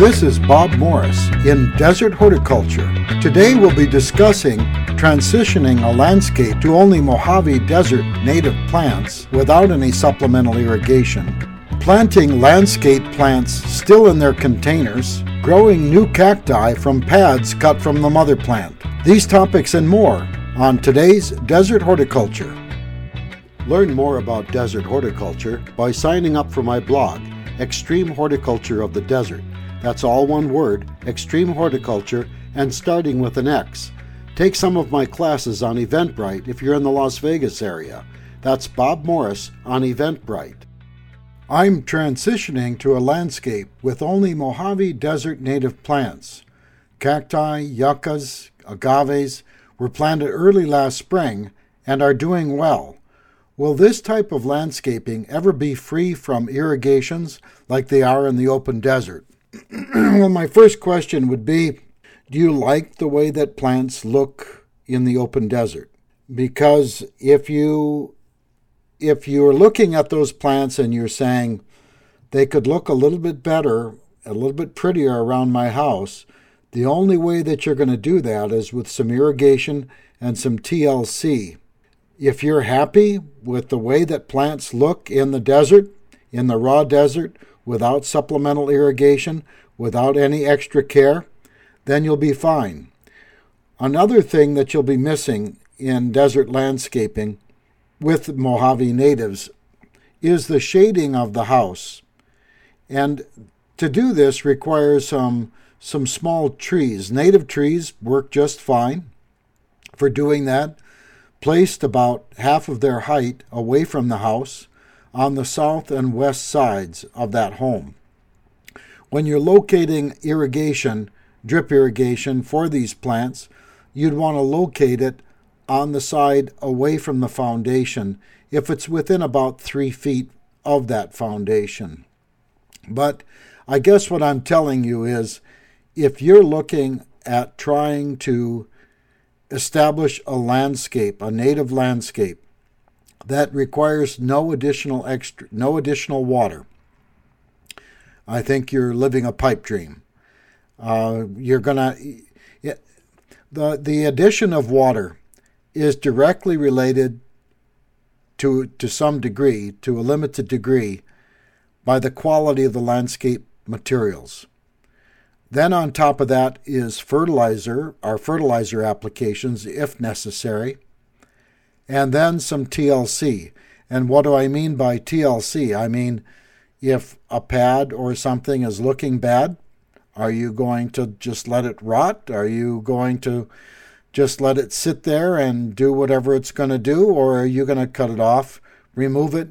This is Bob Morris in Desert Horticulture. Today we'll be discussing transitioning a landscape to only Mojave Desert native plants without any supplemental irrigation, planting landscape plants still in their containers, growing new cacti from pads cut from the mother plant. These topics and more on today's Desert Horticulture. Learn more about desert horticulture by signing up for my blog, Xtreme Horticulture of the Desert that's all one word, extreme horticulture, and starting with an X. Take some of my classes on Eventbrite if you're in the Las Vegas area. That's Bob Morris on Eventbrite. I'm transitioning to a landscape with only Mojave Desert native plants. Cacti, yuccas, agaves were planted early last spring and are doing well. Will this type of landscaping ever be free from irrigations like they are in the open desert? well, my first question would be Do you like the way that plants look in the open desert? Because if you if you're looking at those plants and you're saying they could look a little bit better, a little bit prettier around my house, the only way that you're going to do that is with some irrigation and some TLC. If you're happy with the way that plants look in the desert, in the raw desert, without supplemental irrigation, without any extra care, then you'll be fine. Another thing that you'll be missing in desert landscaping with Mojave natives is the shading of the house. And to do this requires some, some small trees. Native trees work just fine for doing that, placed about half of their height away from the house on the south and west sides of that home. When you're locating irrigation, drip irrigation for these plants, you'd want to locate it on the side away from the foundation if it's within about three feet of that foundation. But I guess what I'm telling you is if you're looking at trying to establish a landscape, a native landscape, that requires no additional extra, no additional water. I think you're living a pipe dream. Uh, you're gonna the the addition of water is directly related to to some degree, to a limited degree, by the quality of the landscape materials. Then on top of that is fertilizer, our fertilizer applications if necessary and then some TLC. And what do I mean by TLC? I mean, if a pad or something is looking bad, are you going to just let it rot? Are you going to just let it sit there and do whatever it's going to do? Or are you going to cut it off, remove it,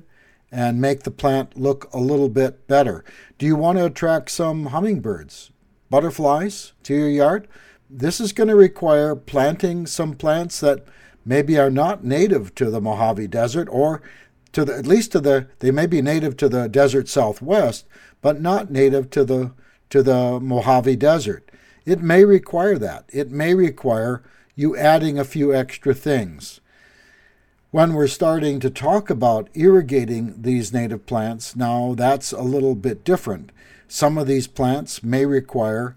and make the plant look a little bit better? Do you want to attract some hummingbirds, butterflies to your yard? This is going to require planting some plants that maybe are not native to the Mojave Desert or to the, at least to the they may be native to the desert southwest, but not native to the to the Mojave Desert. It may require that. It may require you adding a few extra things. When we're starting to talk about irrigating these native plants, now that's a little bit different. Some of these plants may require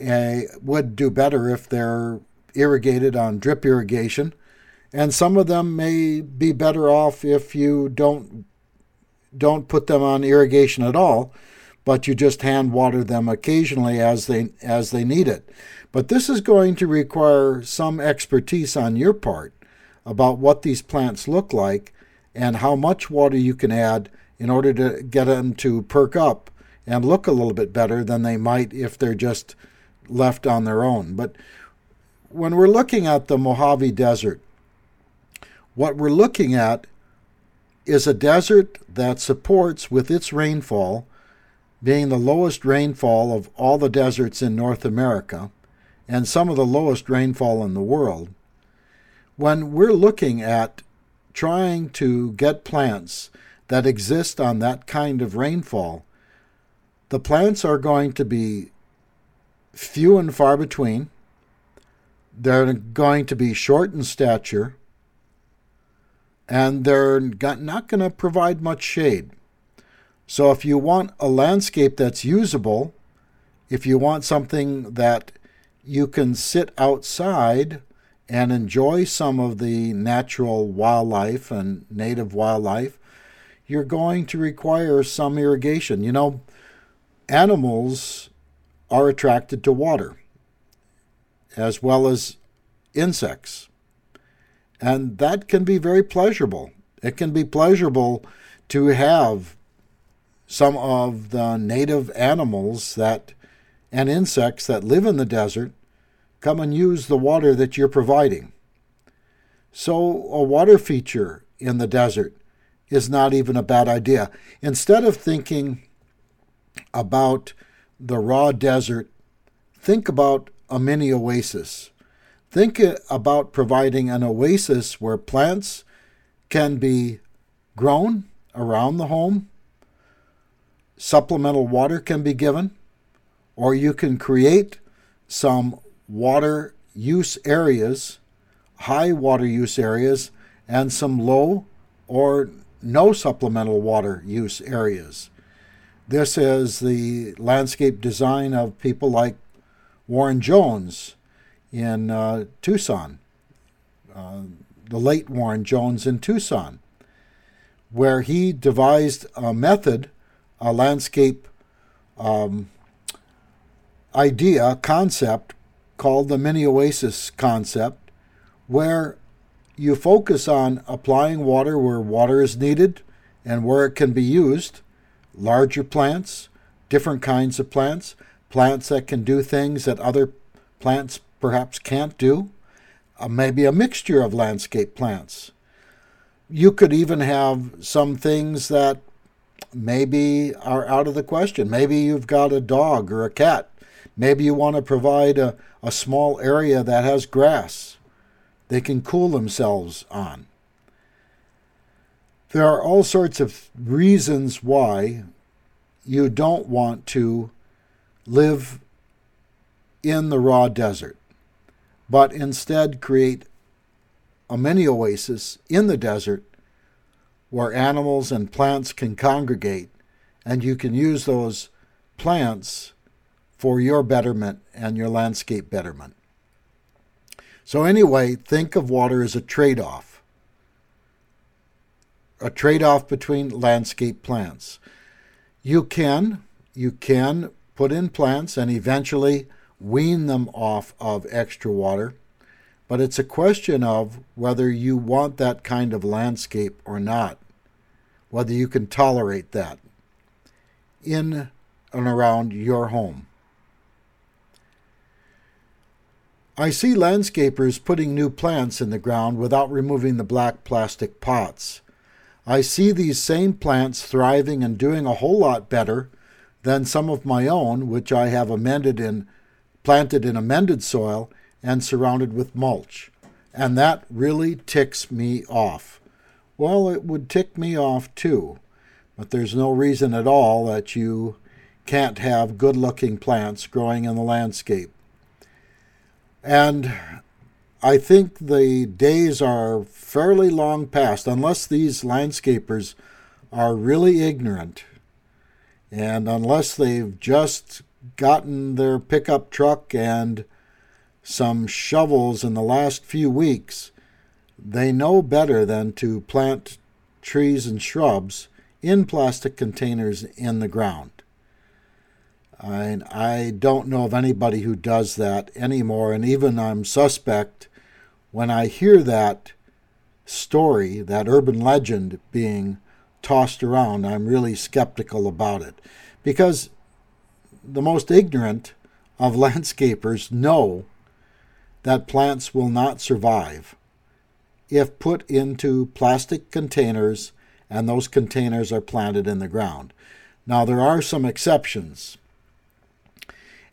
a, would do better if they're irrigated on drip irrigation and some of them may be better off if you don't don't put them on irrigation at all, but you just hand water them occasionally as they as they need it. But this is going to require some expertise on your part about what these plants look like and how much water you can add in order to get them to perk up and look a little bit better than they might if they're just left on their own. But when we're looking at the Mojave Desert, what we're looking at is a desert that supports, with its rainfall, being the lowest rainfall of all the deserts in North America and some of the lowest rainfall in the world. When we're looking at trying to get plants that exist on that kind of rainfall, the plants are going to be few and far between. They're going to be short in stature and they're not going to provide much shade. So if you want a landscape that's usable if you want something that you can sit outside and enjoy some of the natural wildlife and native wildlife, you're going to require some irrigation. You know, animals are attracted to water as well as insects. And that can be very pleasurable. It can be pleasurable to have some of the native animals that and insects that live in the desert come and use the water that you're providing. So, a water feature in the desert is not even a bad idea. Instead of thinking about the raw desert, think about a mini oasis. Think about providing an oasis where plants can be grown around the home, supplemental water can be given, or you can create some water use areas, high water use areas, and some low or no supplemental water use areas. This is the landscape design of people like Warren Jones in uh, Tucson, uh, the late Warren Jones in Tucson, where he devised a method, a landscape um, idea, concept called the mini oasis concept, where you focus on applying water where water is needed and where it can be used, larger plants, different kinds of plants, plants that can do things that other plants perhaps can't do, uh, maybe a mixture of landscape plants. You could even have some things that maybe are out of the question. Maybe you've got a dog or a cat. Maybe you want to provide a, a small area that has grass they can cool themselves on. There are all sorts of reasons why you don't want to live in the raw desert, but instead create a mini oasis in the desert where animals and plants can congregate, and you can use those plants for your betterment and your landscape betterment. So, anyway, think of water as a trade off a trade off between landscape plants. You can, you can put in plants and eventually wean them off of extra water, but it's a question of whether you want that kind of landscape or not, whether you can tolerate that in and around your home. I see landscapers putting new plants in the ground without removing the black plastic pots. I see these same plants thriving and doing a whole lot better than some of my own, which I have amended in, planted in amended soil and surrounded with mulch. And that really ticks me off. Well, it would tick me off too, but there's no reason at all that you can't have good looking plants growing in the landscape. And I think the days are fairly long past, unless these landscapers are really ignorant and unless they've just gotten their pickup truck and some shovels in the last few weeks, they know better than to plant trees and shrubs in plastic containers in the ground. I, I don't know of anybody who does that anymore, and even I'm suspect when I hear that story, that urban legend being tossed around, I'm really skeptical about it. Because the most ignorant of landscapers know that plants will not survive if put into plastic containers and those containers are planted in the ground. Now, there are some exceptions.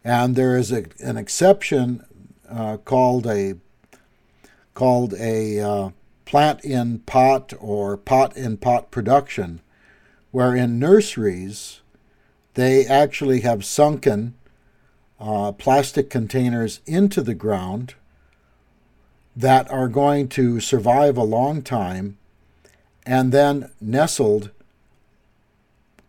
And there is a, an exception uh, called a called a uh, plant in pot or pot in pot production, where in nurseries they actually have sunken uh, plastic containers into the ground that are going to survive a long time, and then nestled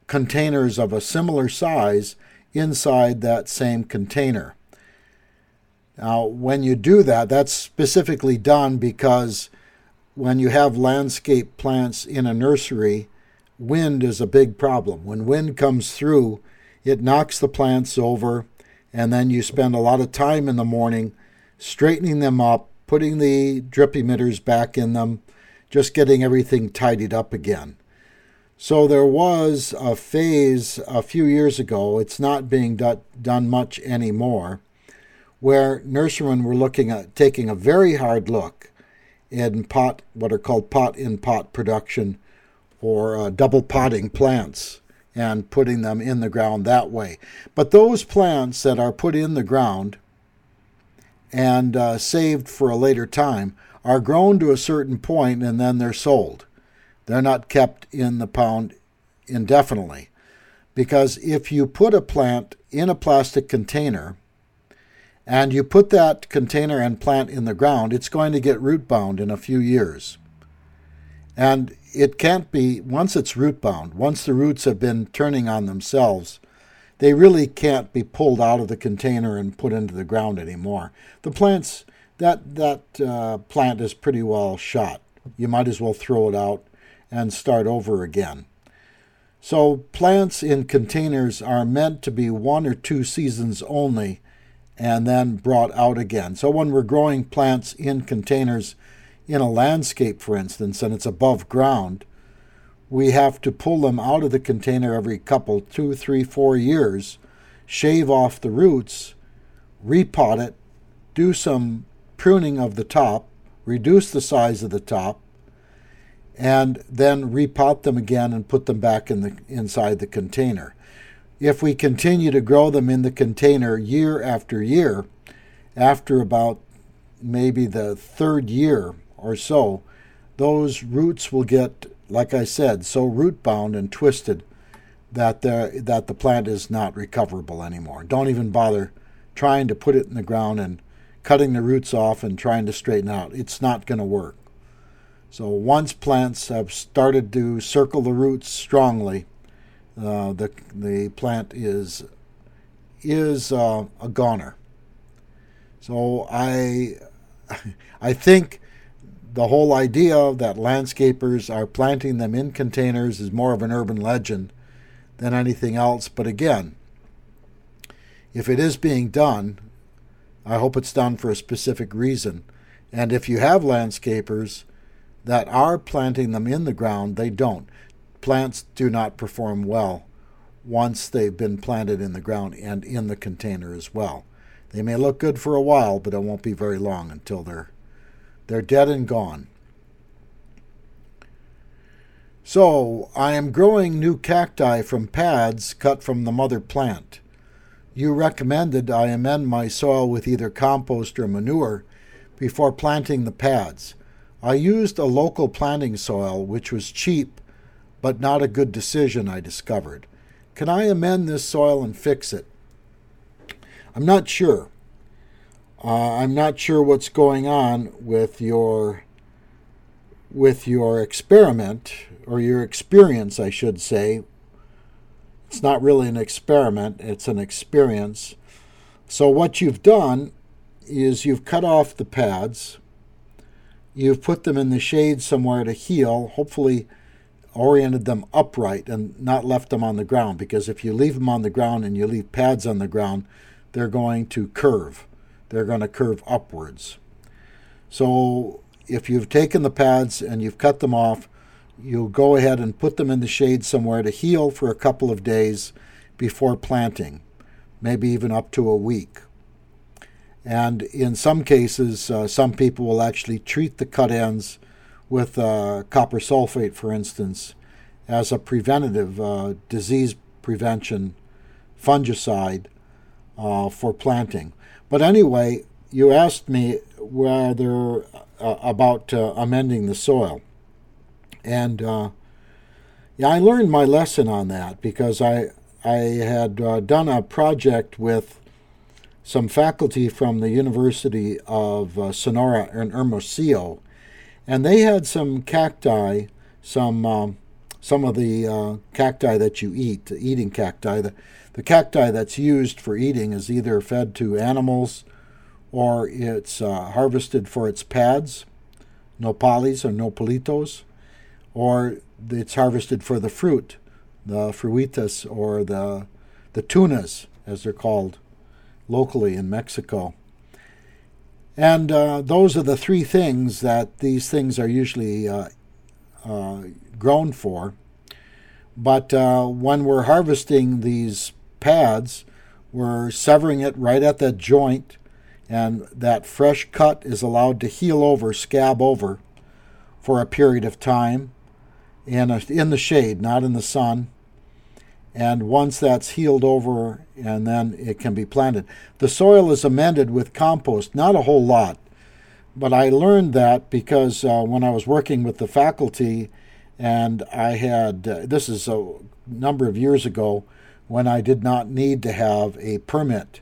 containers of a similar size inside that same container. Now, when you do that, that's specifically done because when you have landscape plants in a nursery, wind is a big problem. When wind comes through, it knocks the plants over, and then you spend a lot of time in the morning straightening them up, putting the drip emitters back in them, just getting everything tidied up again. So there was a phase a few years ago, it's not being do- done much anymore, where nurserymen were looking at taking a very hard look in pot, what are called pot in pot production or uh, double potting plants and putting them in the ground that way. But those plants that are put in the ground and uh, saved for a later time are grown to a certain point and then they're sold. They're not kept in the pound indefinitely. Because if you put a plant in a plastic container and you put that container and plant in the ground, it's going to get root bound in a few years. And it can't be, once it's root bound, once the roots have been turning on themselves, they really can't be pulled out of the container and put into the ground anymore. The plants, that, that uh, plant is pretty well shot. You might as well throw it out and start over again. So, plants in containers are meant to be one or two seasons only and then brought out again. So, when we're growing plants in containers in a landscape, for instance, and it's above ground, we have to pull them out of the container every couple, two, three, four years, shave off the roots, repot it, do some pruning of the top, reduce the size of the top, and then repot them again and put them back in the inside the container. If we continue to grow them in the container year after year, after about maybe the third year or so, those roots will get, like I said, so root bound and twisted that the that the plant is not recoverable anymore. Don't even bother trying to put it in the ground and cutting the roots off and trying to straighten out. It's not going to work. So once plants have started to circle the roots strongly, uh, the the plant is is uh, a goner. So I I think the whole idea that landscapers are planting them in containers is more of an urban legend than anything else. But again, if it is being done, I hope it's done for a specific reason. And if you have landscapers that are planting them in the ground, they don't. Plants do not perform well once they've been planted in the ground and in the container as well. They may look good for a while, but it won't be very long until they're they're dead and gone. So, I am growing new cacti from pads cut from the mother plant. You recommended I amend my soil with either compost or manure before planting the pads. I used a local planting soil, which was cheap, but not a good decision, I discovered. Can I amend this soil and fix it? I'm not sure. Uh, I'm not sure what's going on with your with your experiment or your experience, I should say. It's not really an experiment, it's an experience. So, what you've done is you've cut off the pads, You've put them in the shade somewhere to heal, hopefully oriented them upright and not left them on the ground because if you leave them on the ground and you leave pads on the ground, they're going to curve. They're going to curve upwards. So if you've taken the pads and you've cut them off, you'll go ahead and put them in the shade somewhere to heal for a couple of days before planting, maybe even up to a week. And in some cases, uh, some people will actually treat the cut ends with uh, copper sulfate, for instance, as a preventative uh, disease prevention fungicide uh, for planting. But anyway, you asked me whether uh, about uh, amending the soil. And yeah, I learned my lesson on that because I, I had done a project with some faculty from the University of uh, Sonora in Hermosillo, and they had some cacti, some um, some of the uh, cacti that you eat, the eating cacti. The, the cacti that's used for eating is either fed to animals or it's uh, harvested for its pads, nopales or nopalitos, or it's harvested for the fruit, the fruitas or the, the tunas, as they're called locally in Mexico. And uh, those are the three things that these things are usually uh, grown for. But uh, when we're harvesting these pads, we're severing it right at that joint, and that fresh cut is allowed to heal over, scab over, for a period of time in, a, in the shade, not in the sun. And once that's healed over, and then it can be planted. The soil is amended with compost, not a whole lot. But I learned that because uh, when I was working with the faculty, and I had, uh, this is a number of years ago, when I did not need to have a permit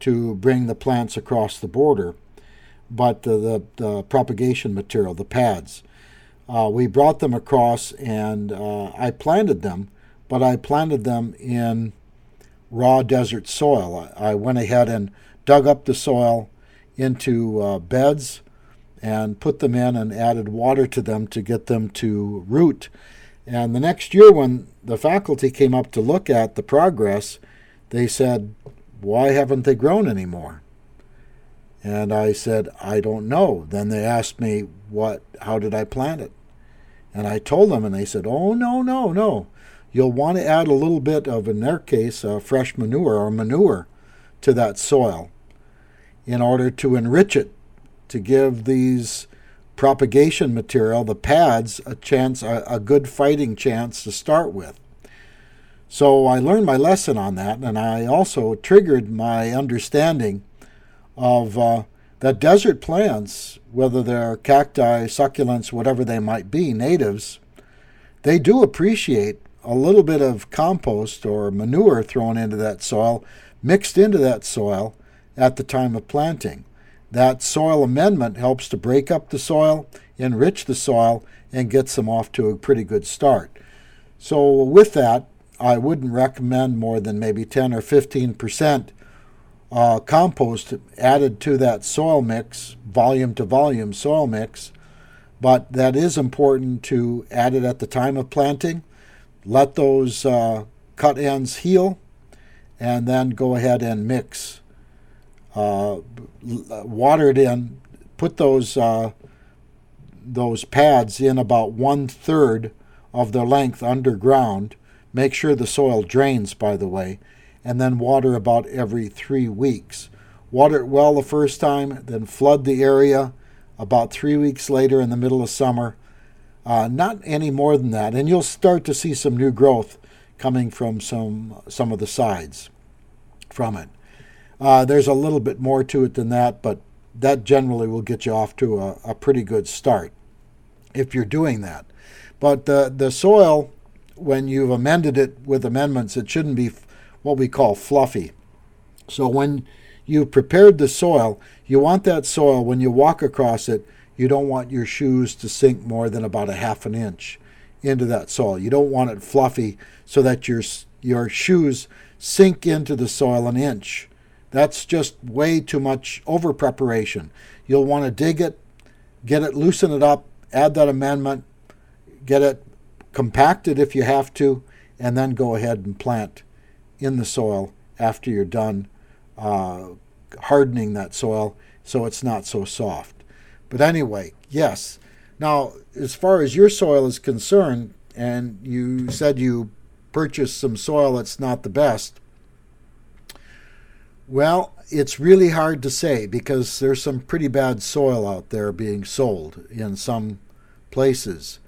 to bring the plants across the border, but the, the, the propagation material, the pads. Uh, we brought them across and uh, I planted them but I planted them in raw desert soil. I went ahead and dug up the soil into uh, beds and put them in and added water to them to get them to root. And the next year, when the faculty came up to look at the progress, they said, Why haven't they grown anymore? And I said, I don't know. Then they asked me, What, how did I plant it? And I told them, and they said, Oh, no, no, no. You'll want to add a little bit of, in their case, uh, fresh manure or manure to that soil in order to enrich it, to give these propagation material, the pads, a chance, a, a good fighting chance to start with. So I learned my lesson on that, and I also triggered my understanding of uh, that desert plants, whether they're cacti, succulents, whatever they might be, natives, they do appreciate a little bit of compost or manure thrown into that soil, mixed into that soil at the time of planting. That soil amendment helps to break up the soil, enrich the soil, and gets them off to a pretty good start. So, with that, I wouldn't recommend more than maybe 10 or 15 percent uh, compost added to that soil mix, volume to volume soil mix. But that is important to add it at the time of planting let those uh, cut ends heal, and then go ahead and mix. Uh, water it in, put those uh, those pads in about one third of their length underground. Make sure the soil drains, by the way, and then water about every three weeks. Water it well the first time, then flood the area about three weeks later in the middle of summer uh, not any more than that, and you'll start to see some new growth coming from some some of the sides from it. Uh, there's a little bit more to it than that, but that generally will get you off to a, a pretty good start if you're doing that. But the the soil, when you've amended it with amendments, it shouldn't be what we call fluffy. So when you've prepared the soil, you want that soil when you walk across it you don't want your shoes to sink more than about a half an inch into that soil. You don't want it fluffy so that your your shoes sink into the soil an inch. That's just way too much over preparation. You'll want to dig it, get it, loosen it up, add that amendment, get it compacted if you have to, and then go ahead and plant in the soil after you're done uh, hardening that soil so it's not so soft. But anyway, yes. Now, as far as your soil is concerned, and you said you purchased some soil that's not the best, well, it's really hard to say because there's some pretty bad soil out there being sold in some places.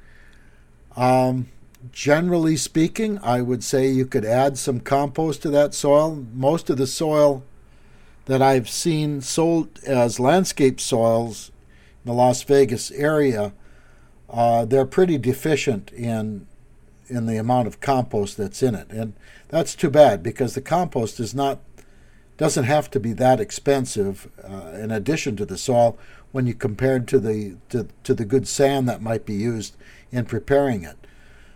Um, generally speaking, I would say you could add some compost to that soil. Most of the soil that I've seen sold as landscape soils in the Las Vegas area, uh, they're pretty deficient in in the amount of compost that's in it, and that's too bad because the compost is not doesn't have to be that expensive uh, in addition to the soil when you compare it to the to, to the good sand that might be used in preparing it.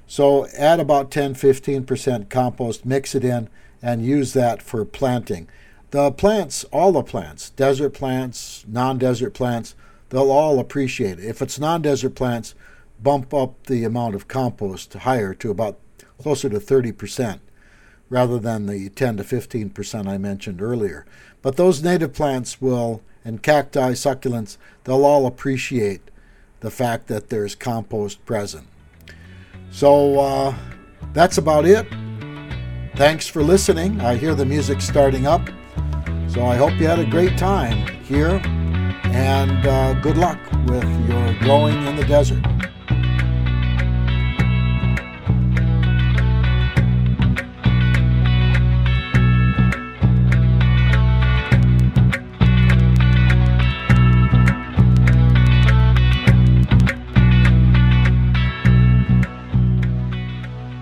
So add about 10 15% compost, mix it in, and use that for planting. The plants, all the plants, desert plants, non desert plants, they'll all appreciate it. If it's non desert plants, bump up the amount of compost higher to about closer to 30% rather than the 10 to 15% I mentioned earlier. But those native plants will, and cacti, succulents, they'll all appreciate the fact that there's compost present. So uh, that's about it. Thanks for listening. I hear the music starting up. So I hope you had a great time here and uh, good luck with your growing in the desert.